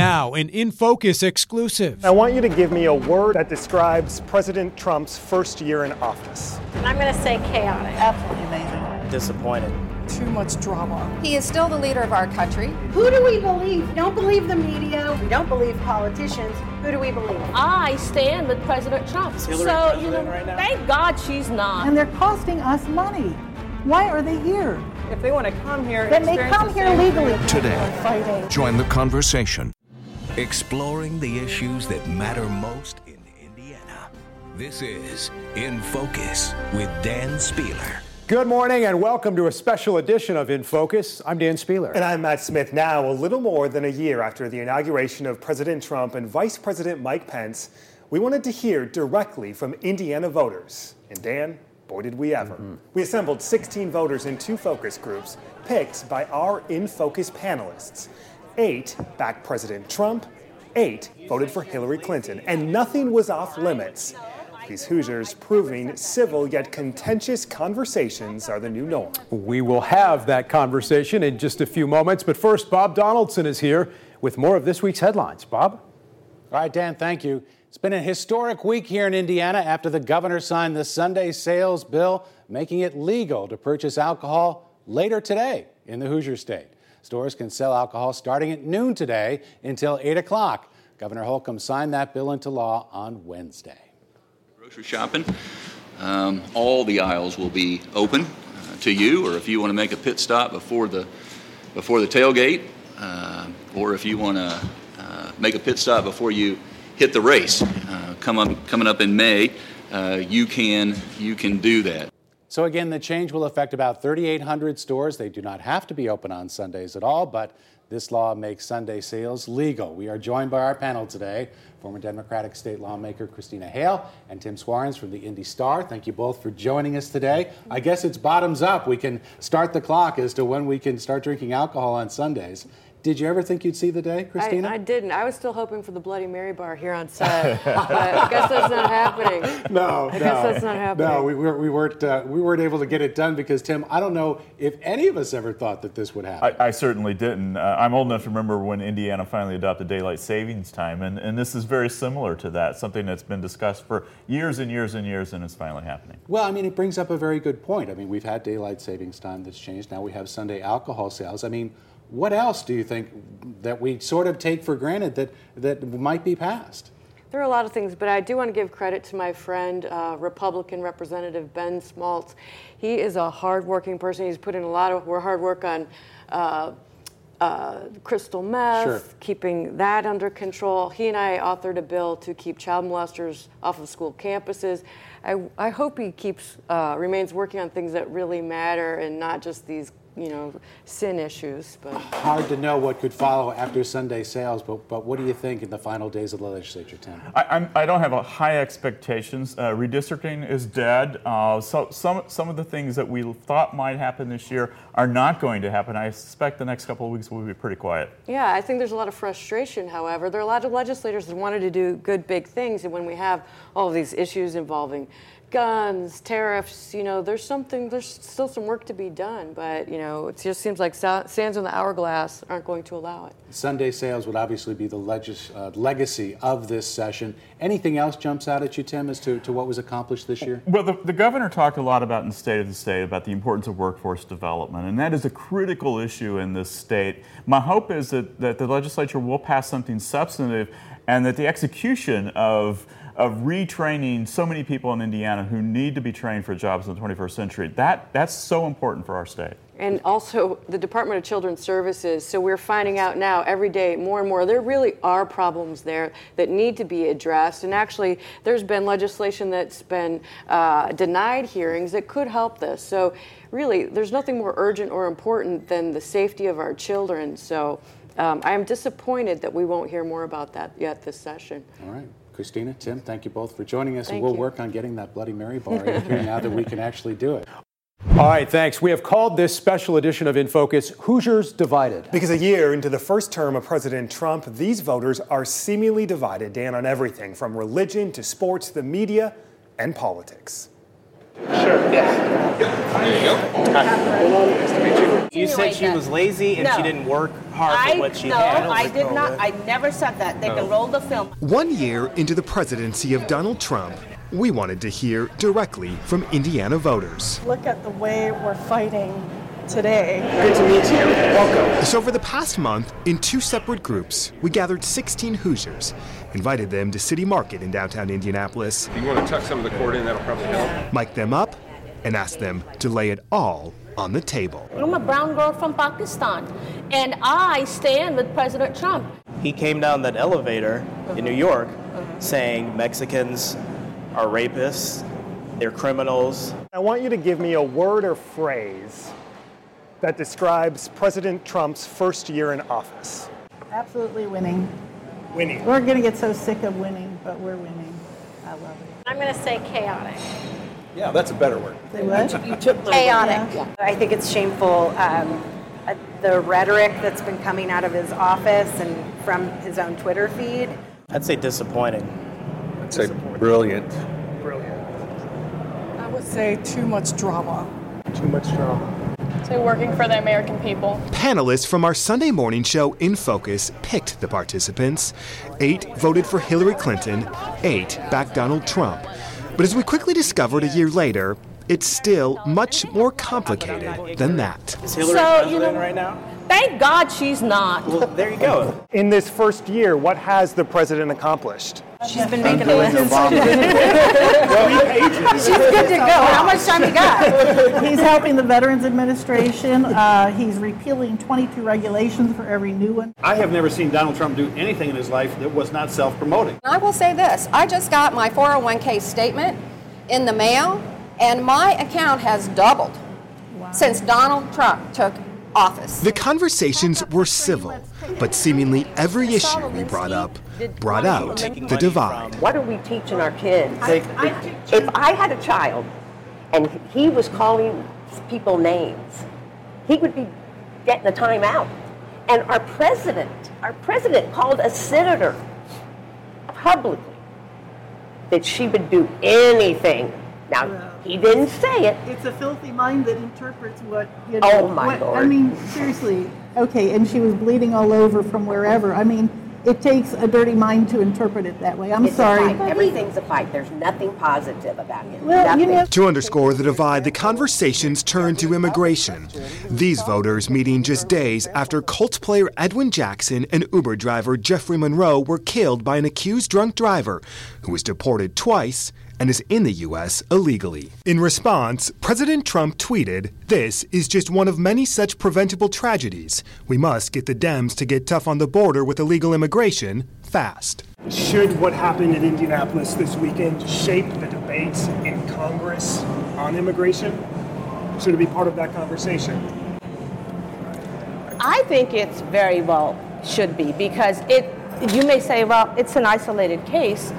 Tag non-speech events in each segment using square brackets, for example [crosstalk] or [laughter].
Now, an In Focus exclusive. I want you to give me a word that describes President Trump's first year in office. I'm going to say chaotic. Absolutely amazing. Disappointed. Too much drama. He is still the leader of our country. Who do we believe? We don't believe the media. We don't believe politicians. Who do we believe? I stand with President Trump. Is so, president you know, right now? thank God she's not. And they're costing us money. Why are they here? If they want to come here, Then they come the here same legally. thing. Today, Fighting. join the conversation. Exploring the issues that matter most in Indiana. This is In Focus with Dan Spehler. Good morning and welcome to a special edition of In Focus. I'm Dan Spehler. And I'm Matt Smith. Now, a little more than a year after the inauguration of President Trump and Vice President Mike Pence, we wanted to hear directly from Indiana voters. And Dan, boy, did we ever. Mm-hmm. We assembled 16 voters in two focus groups, picked by our In Focus panelists. Eight backed President Trump, eight voted for Hillary Clinton, and nothing was off limits. These Hoosiers proving civil yet contentious conversations are the new norm. We will have that conversation in just a few moments, but first, Bob Donaldson is here with more of this week's headlines. Bob? All right, Dan, thank you. It's been a historic week here in Indiana after the governor signed the Sunday sales bill, making it legal to purchase alcohol later today in the Hoosier State. Stores can sell alcohol starting at noon today until 8 o'clock. Governor Holcomb signed that bill into law on Wednesday. grocery shopping. Um, all the aisles will be open uh, to you, or if you want to make a pit stop before the before the tailgate, uh, or if you want to uh, make a pit stop before you hit the race, uh, come up, coming up in May, uh, you can you can do that. So, again, the change will affect about 3,800 stores. They do not have to be open on Sundays at all, but this law makes Sunday sales legal. We are joined by our panel today former Democratic state lawmaker Christina Hale and Tim Swarens from the Indy Star. Thank you both for joining us today. I guess it's bottoms up. We can start the clock as to when we can start drinking alcohol on Sundays. Did you ever think you'd see the day, Christina? I, I didn't. I was still hoping for the Bloody Mary bar here on set, but I guess that's not happening. [laughs] No, I no, guess that's not happening. No, we, weren't- we weren't. Uh, we weren't able to get it done because Tim. I don't know if any of us ever thought that this would happen. I, I certainly didn't. Uh, I'm old enough to remember when Indiana finally adopted daylight savings time, and, and this is very similar to that, something that's been discussed for years and years and years, and it's finally happening. Well, I mean, it brings up a very good point. I mean, we've had daylight savings time that's changed. Now we have Sunday alcohol sales. I mean, what else do you think that we sort of take for granted that that might be passed? There are a lot of things, but I do want to give credit to my friend, uh, Republican Representative Ben Smaltz. He is a hardworking person. He's put in a lot of hard work on uh, uh, crystal meth, Sure. keeping that under control. He and I authored a bill to keep child molesters off of school campuses. I, I hope he keeps uh, remains working on things that really matter and not just these, you know, sin issues. But Hard to know what could follow after Sunday sales, but but what do you think in the final days of the legislature, Tim? I, I'm, I don't have a high expectations. Uh, redistricting is dead. Uh, so some some of the things that we thought might happen this year are not going to happen. I suspect the next couple of weeks will be pretty quiet. Yeah, I think there's a lot of frustration, however. There are a lot of legislators that wanted to do good, big things, and when we have all of these issues involving guns, tariffs, you know, there's something, there's still some work to be done, but, you know, it just seems like sands on the hourglass aren't going to allow it. Sunday sales would obviously be the legis- uh, legacy of this session. Anything else jumps out at you, Tim, as to, to what was accomplished this year? Well, the, the governor talked a lot about in the state of the state about the importance of workforce development, and that is a critical issue in this state. My hope is that, that the legislature will pass something substantive and that the execution of of retraining so many people in Indiana who need to be trained for jobs in the 21st century. That that's so important for our state. And also the Department of Children's Services. So we're finding out now every day more and more there really are problems there that need to be addressed. And actually, there's been legislation that's been uh, denied hearings that could help this. So really, there's nothing more urgent or important than the safety of our children. So um, I am disappointed that we won't hear more about that yet this session. All right. Christina, Tim, thank you both for joining us, Thank and we'll you. work on getting that Bloody Mary bar in here now that we can actually do it. All right, thanks. We have called this special edition of In Focus Hoosiers Divided. Because a year into the first term of President Trump, these voters are seemingly divided, Dan, on everything from religion to sports, the media, and politics. Sure. Yes. There you go. Hi. Nice to meet you. You she was lazy and she didn't work hard I, for what she no, had. I did not. I never said that. They can roll the film. One year into the presidency of Donald Trump, we wanted to hear directly from Indiana voters. Look at the way we're fighting today. Good to meet you. Welcome. So, for the past month, in two separate groups, we gathered 16 Hoosiers, invited them to City Market in downtown Indianapolis, If you want to tuck some of the cord in, that'll probably help. mic'd them up, and asked them to lay it all on the table. I'm a brown girl from Pakistan, and I stand with President Trump. He came down that elevator in New uh-huh. York uh-huh. saying Mexicans are rapists, they're criminals. I want you to give me a word or phrase that describes President Trump's first year in office. Absolutely winning. Winning. We're going to get so sick of winning, but we're winning. I love it. I'm going to say chaotic. Yeah, that's a better word. Say what? You took chaotic. Yeah. I think it's shameful, um, uh, the rhetoric that's been coming out of his office and from his own Twitter feed. I'd say disappointing. I'd say brilliant. Brilliant. I would say too much drama. Too much drama. So working for the American people. Panelists from our Sunday morning show In Focus picked the participants. Eight voted for Hillary Clinton, eight backed Donald Trump. But as we quickly discovered a year later, it's still much more complicated than that. Is Hillary So, you know- right now? Thank God she's not. Well, there you go. In this first year, what has the president accomplished? She's been making a list. She's good to go. How much time you got? He's helping the Veterans Administration. Uh, he's repealing 22 regulations for every new one. I have never seen Donald Trump do anything in his life that was not self promoting. I will say this I just got my 401k statement in the mail, and my account has doubled since Donald Trump took office. The conversations were civil, but seemingly every issue we brought up brought out the divide. What are we teaching our kids? if I had a child and he was calling people names, he would be getting a timeout. And our president, our president called a senator publicly that she would do anything. Now, he didn't say it. It's a filthy mind that interprets what, you know. Oh, my what- I mean, seriously. Okay, and she was bleeding all over from wherever. I mean, it takes a dirty mind to interpret it that way. I'm It's sorry. fight. Everything's a fight. There's nothing positive about it. Well, you know- To underscore the divide, the conversations turned to immigration. These voters meeting just days after Colts player Edwin Jackson and Uber driver Jeffrey Monroe were killed by an accused drunk driver who was deported twice and is in the U.S. illegally. In response, President Trump tweeted, This is just one of many such preventable tragedies. We must get the Dems to get tough on the border with illegal immigration fast. Should what happened in Indianapolis this weekend shape the debates in Congress on immigration? Should it be part of that conversation? I think it's very well should be because it. You may say, well, it's an isolated case,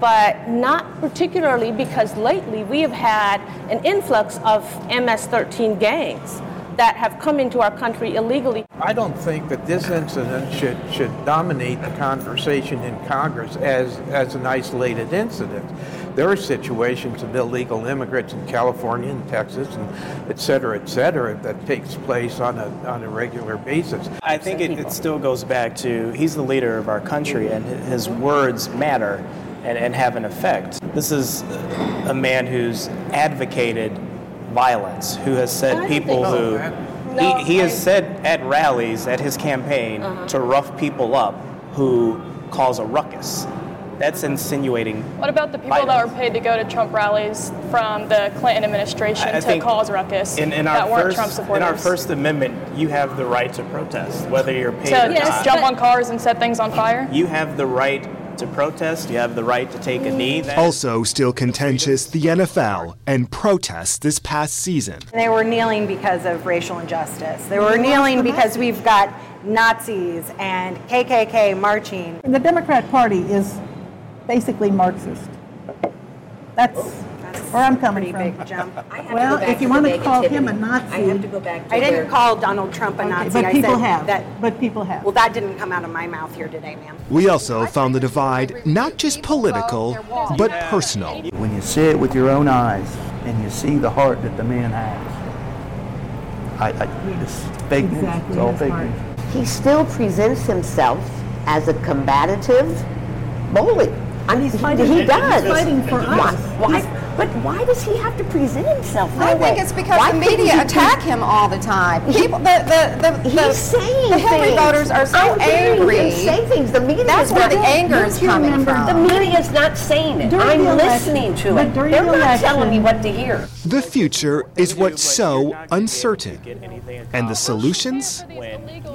but not particularly because lately we have had an influx of MS-13 gangs that have come into our country illegally. I don't think that this incident should, should dominate the conversation in Congress as, as an isolated incident. There are situations of illegal immigrants in California and Texas and et cetera, et cetera, that takes place on a, on a regular basis. I think it, it still goes back to he's the leader of our country and his words matter and, and have an effect. This is a man who's advocated violence, who has said people who. so. No, he, he has said at rallies, at his campaign, Uh-huh. to rough people up who cause a ruckus. That's insinuating. What about the people that were paid to go to Trump rallies from the Clinton administration I- I to think cause ruckus In, in that our weren't first, Trump in our First Amendment, you have the right to protest, whether you're paid to or just not. jump on cars and set things on fire? You have the right to protest. You have the right to take a knee. That- Also, still contentious, the NFL and protests this past season. They were kneeling because of racial injustice. They were kneeling because we've got Nazis and KKK marching. The Democrat Party is basically Marxist. That's where I'm coming from. big jump. [laughs] Well, if you want to call him a Nazi. I have to go back to I didn't call Donald Trump a Okay, Nazi. but I people said have. That, But people have. well, that didn't come out of my mouth here today, ma'am. We also found the divide not just political, but personal. When you see it with your own eyes, and you see the heart that the man has. I, I it's fake news. It's all fake news. He still presents himself as a combative bully. I mean, he, fighting- he he's does. fighting for us. Why, but why does he have to present himself I that way? think it's because Why the media attack him all the time. People, the the the, the, He's saying the Hillary things. voters are so I'm angry. him say things. The media That's is where not- the anger is coming remember? from. The media is not saying it. During I'm the election- listening to it. They're the not telling me what to hear. The future is what's so uncertain, and the solutions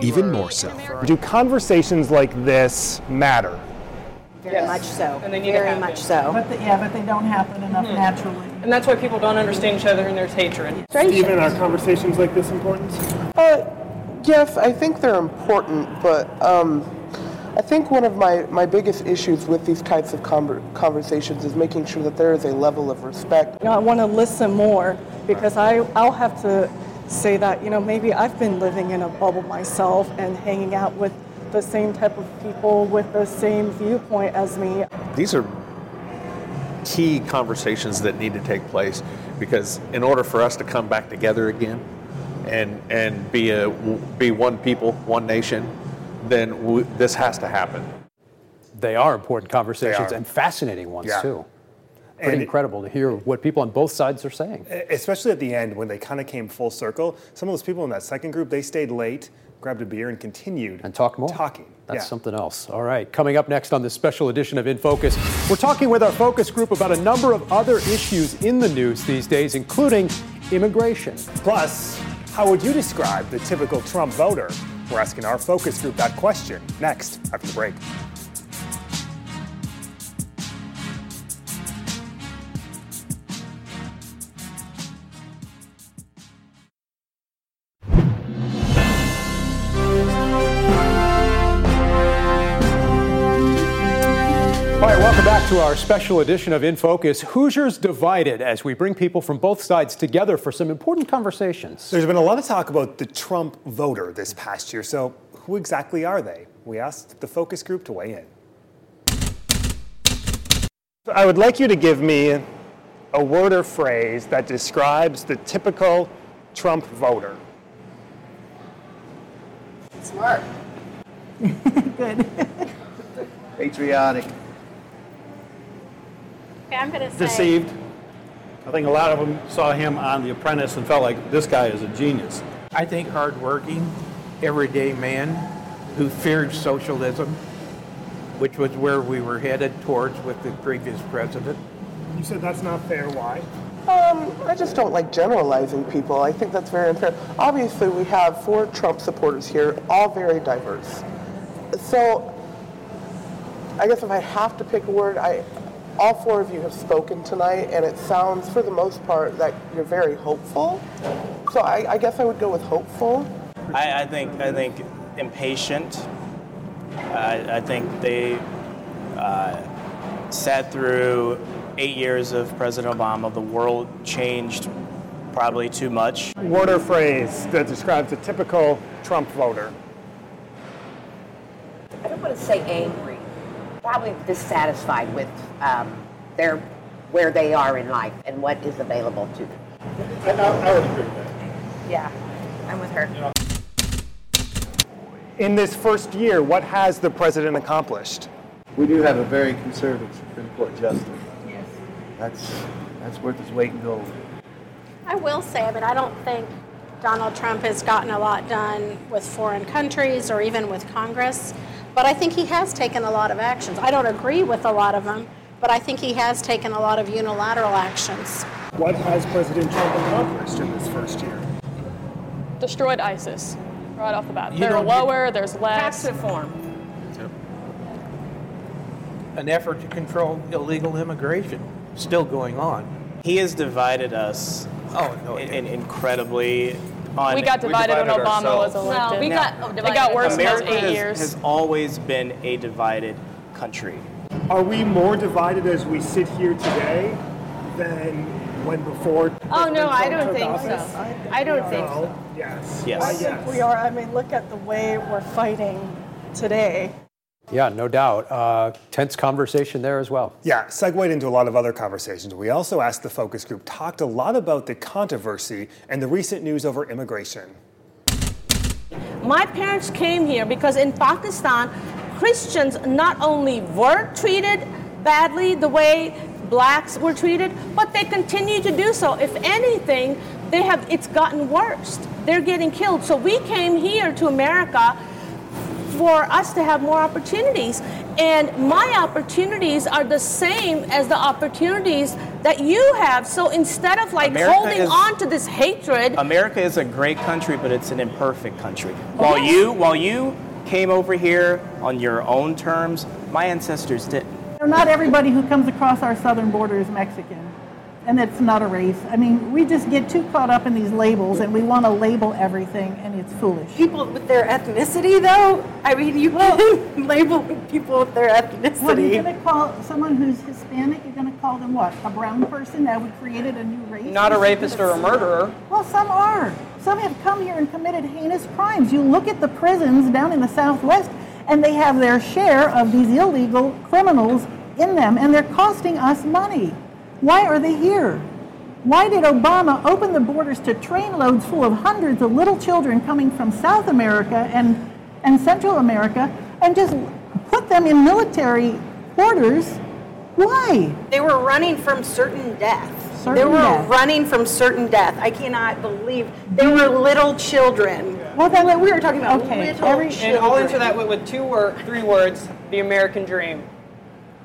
even more so. Do conversations like this matter? Very much so. And they need to Very happen. much so. But the, yeah, but they don't happen enough Mhm. naturally. And that's why people don't understand each other and there's hatred. Stephen, are conversations like this important? Uh, yes, I think they're important, but um, I think one of my, my biggest issues with these types of conver- conversations is making sure that there is a level of respect. You know, I want to listen more because I, I'll have to say that, you know, maybe I've been living in a bubble myself and hanging out with the same type of people with the same viewpoint as me. These are key conversations that need to take place because in order for us to come back together again and and be a be one people, one nation, then we, this has to happen. They are important conversations are. and fascinating ones, Yeah. too. Pretty And- incredible to hear what people on both sides are saying. Especially at the end when they kind of came full circle. Some of those people in that second group, they stayed late, grabbed a beer, and continued and talk more. Talking. That's yeah. something else. All right, coming up next on this special edition of In Focus, we're talking with our focus group about a number of other issues in the news these days, including immigration. Plus, how would you describe the typical Trump voter? We're asking our focus group that question next after the break. To our special edition of In Focus. Hoosiers divided as we bring people from both sides together for some important conversations. There's been a lot of talk about the Trump voter this past year, so who exactly are they? We asked the focus group to weigh in. I would like you to give me a word or phrase that describes the typical Trump voter. Smart. [laughs] Good. Patriotic. Okay, I'm going to say. Deceived. I think a lot of them saw him on The Apprentice and felt like this guy is a genius. I think hardworking, everyday man who feared socialism, which was where we were headed towards with the previous president. You said that's not fair. Why? Um, I just don't like generalizing people. I think that's very unfair. Obviously, we have four Trump supporters here, all very diverse. So, I guess if I have to pick a word, I, all four of you have spoken tonight, and it sounds, for the most part, that you're very hopeful. So I, I guess I would go with hopeful. I, I think I think impatient. I, I think they uh, sat through eight years of President Obama. The world changed probably too much. Word or phrase that describes a typical Trump voter. I don't want to say angry, probably dissatisfied with um, their where they are in life and what is available to them. I, I would agree with that. Yeah, I'm with her. In this first year, what has the president accomplished? We do have a very conservative Supreme Court justice. Yes. That's that's worth its weight in gold. I will say, I mean, I don't think Donald Trump has gotten a lot done with foreign countries or even with Congress, but I think he has taken a lot of actions. I don't agree with a lot of them, but I think he has taken a lot of unilateral actions. What has President Trump accomplished in this first year? Destroyed ISIS right off the bat. You They're don't lower, there's less. Tax reform. An effort to control illegal immigration still going on. He has divided us. Oh, no, in, in- incredibly. On, We got divided when divided Obama was ourselves. elected. No, we got it divided got worse in those America eight has, years. has always been a divided country. Are we more divided as we sit here today than when before? Oh, no, I don't took think so. office? I don't think so. Yes. Yes. I think yes? we are. I mean, look at the way we're fighting today. Yeah, no doubt. Uh, tense conversation there as well. Yeah, segued into a lot of other conversations. We also asked the focus group, talked a lot about the controversy and the recent news over immigration. My parents came here because in Pakistan, Christians not only were treated badly the way blacks were treated, but they continue to do so. If anything, they have it's gotten worse. They're getting killed. So we came here to America for us to have more opportunities. And my opportunities are the same as the opportunities that you have. So instead of like America holding is- on to this hatred, America is a great country, but it's an imperfect country. While you while you came over here on your own terms, my ancestors didn't. Not everybody who comes across our southern border is Mexican. And it's not a race. I mean, we just get too caught up in these labels and we want to label everything and it's foolish. People with their ethnicity, though? I mean, you can [laughs] label people with their ethnicity. What are you going to call someone who's Hispanic? You're going to call them what? A brown person? Now we created a new race? Not a rapist or a murderer. Well, some are. Some have come here and committed heinous crimes. You look at the prisons down in the Southwest, and they have their share of these illegal criminals in them, and they're costing us money. Why are they here? Why did Obama open the borders to trainloads full of hundreds of little children coming from South America and, and Central America and just put them in military quarters? Why? They were running from certain death. they were death. running from certain death. I cannot believe they were little children. Well, then we were talking about Okay, little every- children. And I'll answer that with, with two word, three words: the American dream.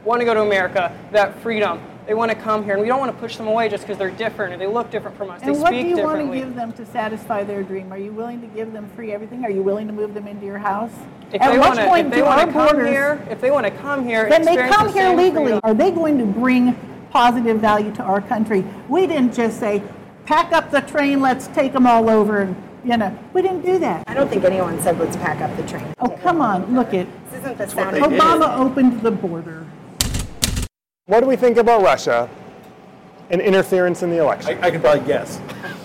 Want to go to America? That freedom. They want to come here, and we don't want to push them away just because they're different or they look different from us. And they speak differently. And what do you want to give them to satisfy their dream? Are you willing to give them free everything? Are you willing to move them into your house? If At they what want to, point if they do our come borders- here, if they want to come here, Then they come the here legally. freedom- Are they going to bring positive value to our country? We didn't just say, pack up the train, let's take them all over, and you know, we didn't do that. I don't think anyone said let's pack up the train. Oh, come on, look it. This isn't the sound. they did. Obama opened the border. What do we think about Russia and interference in the election? I, I can probably guess.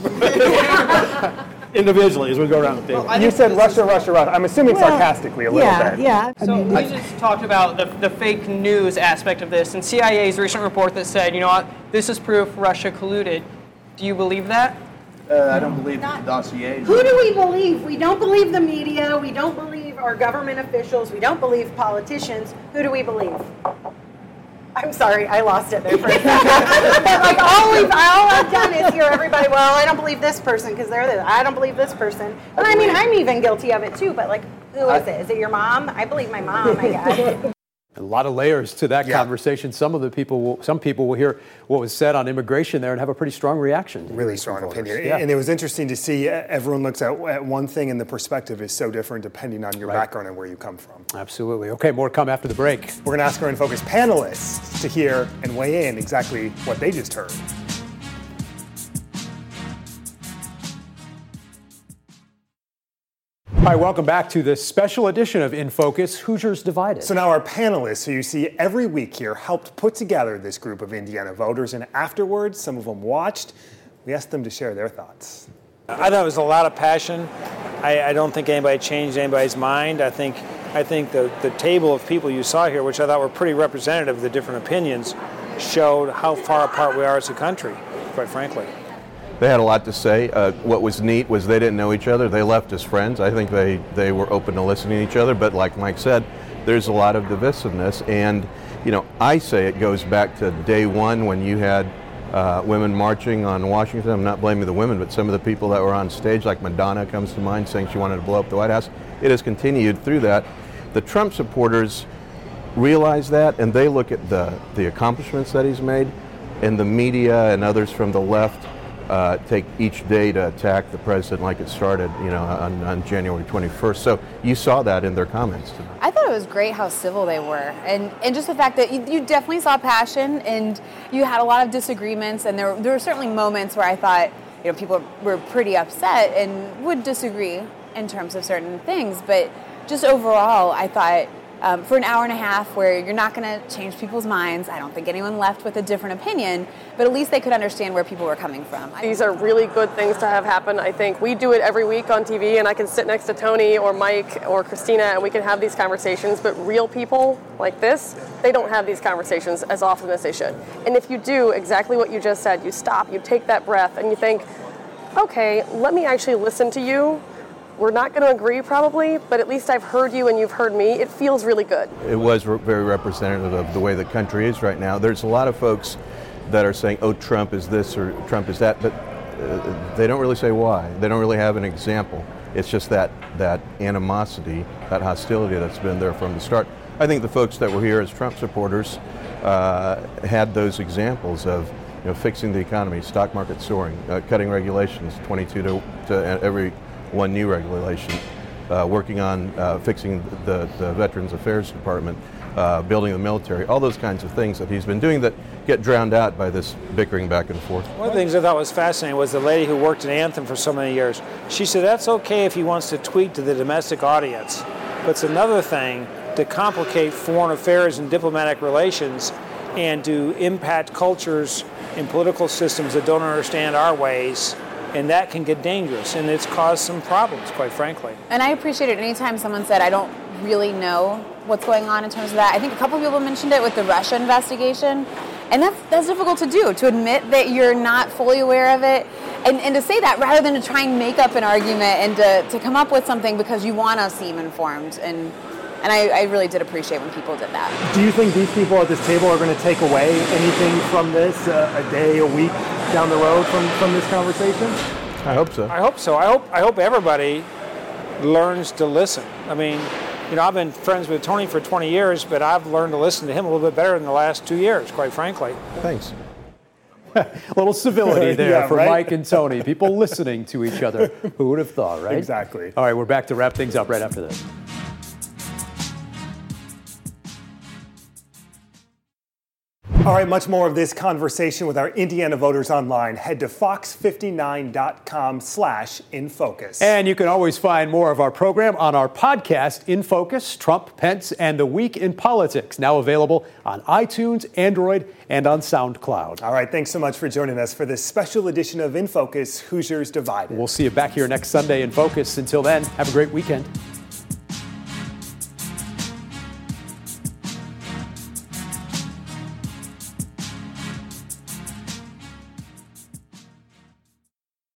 [laughs] Individually, as we go around the table. you said Russia, Russia, Russia. I'm assuming Well, sarcastically a little yeah, bit. yeah. I So mean, we just talked about the, the fake news aspect of this, and CIA's recent report that said, you know what, this is proof Russia colluded. Do you believe that? Uh, I don't believe the dossier. Who do we believe? We don't believe the media. We don't believe our government officials. We don't believe politicians. Who do we believe? I'm sorry, I lost it there for a second. [laughs] but like all we've, all I've done is hear everybody. Well, I don't believe this person because they're this. I don't believe this person. And I mean, I'm even guilty of it too. But like, who is it? Is it your mom? I believe my mom. I [laughs] guess. A lot of layers to that conversation. Some of the people, will, some people will hear what was said on immigration there and have a pretty strong reaction. Really strong opinion. Yeah. And it was interesting to see uh, everyone looks at, at one thing and the perspective is so different depending on your background and where you come from. Absolutely. Okay, more to come after the break. We're going to ask our In Focus panelists to hear and weigh in exactly what they just heard. Hi, welcome back to this special edition of In Focus Hoosiers Divided. So now our panelists, who you see every week here, helped put together this group of Indiana voters, and afterwards, some of them watched. We asked them to share their thoughts. I thought it was a lot of passion. I, I don't think anybody changed anybody's mind. I think I think the, the table of people you saw here, which I thought were pretty representative of the different opinions, showed how far apart we are as a country, quite frankly. They had a lot to say. Uh, what was neat was they didn't know each other. They left as friends. I think they, they were open to listening to each other. But like Mike said, there's a lot of divisiveness. And, you know, I say it goes back to day one when you had uh, women marching on Washington. I'm not blaming the women, but some of the people that were on stage, like Madonna comes to mind, saying she wanted to blow up the White House. It has continued through that. The Trump supporters realize that, and they look at the, the accomplishments that he's made, and the media and others from the left uh, take each day to attack the president like it started, you know, on, on January 21st. So you saw that in their comments tonight. I thought it was great how civil they were, and and just the fact that you, you definitely saw passion, and you had a lot of disagreements, and there there were certainly moments where I thought you know people were pretty upset and would disagree in terms of certain things, but just overall, I thought um, for an hour and a half where you're not going to change people's minds. I don't think anyone left with a different opinion, but at least they could understand where people were coming from. These are really good things to have happen. I think we do it every week on TV, and I can sit next to Tony or Mike or Christina, and we can have these conversations. But real people like this, they don't have these conversations as often as they should. And if you do exactly what you just said, you stop, you take that breath, and you think, okay, let me actually listen to you we're not going to agree probably, but at least I've heard you and you've heard me. It feels really good. It was re- very representative of the way the country is right now. There's a lot of folks that are saying, oh, Trump is this or Trump is that, but uh, they don't really say why. They don't really have an example. It's just that, that animosity, that hostility that's been there from the start. I think the folks that were here as Trump supporters uh, had those examples of you know, fixing the economy, stock market soaring, uh, cutting regulations, 22 to, to every one new regulation, uh, working on uh, fixing the, the, Veterans Affairs Department, uh, building the military, all those kinds of things that he's been doing that get drowned out by this bickering back and forth. One of the things I thought was fascinating was the lady who worked at Anthem for so many years. She said that's okay if he wants to tweet to the domestic audience, but it's another thing to complicate foreign affairs and diplomatic relations and to impact cultures and political systems that don't understand our ways and that can get dangerous and it's caused some problems quite frankly. And i appreciate it. Anytime someone said i don't really know what's going on in terms of that i think a couple of people mentioned it with the russia investigation. And that's that's difficult to do to admit that you're not fully aware of it. And, and to say that rather than to try and make up an argument and to, to come up with something because you want to seem informed. And and I, I, really did appreciate when people did that. Do you think these people at this table are going to take away anything from this uh, a day, a week down the road from, from this conversation? I hope so. I hope so. I hope I hope everybody learns to listen. I mean, you know, I've been friends with Tony for 20 years, but I've learned to listen to him a little bit better in the last two years, quite frankly. Thanks. a [laughs] little civility [laughs] there yeah, for right? Mike and Tony. People listening to each other. [laughs] Who would have thought, right? Exactly. All right, we're back to wrap things up right after this. All right, much more of this conversation with our Indiana voters online. Head to fox59.com slash infocus. And you can always find more of our program on our podcast, In Focus, Trump, Pence, and the Week in Politics, now available on iTunes, Android, and on SoundCloud. All right, thanks so much for joining us for this special edition of In Focus, Hoosiers Divided. We'll see you back here next Sunday in Focus. Until then, have a great weekend.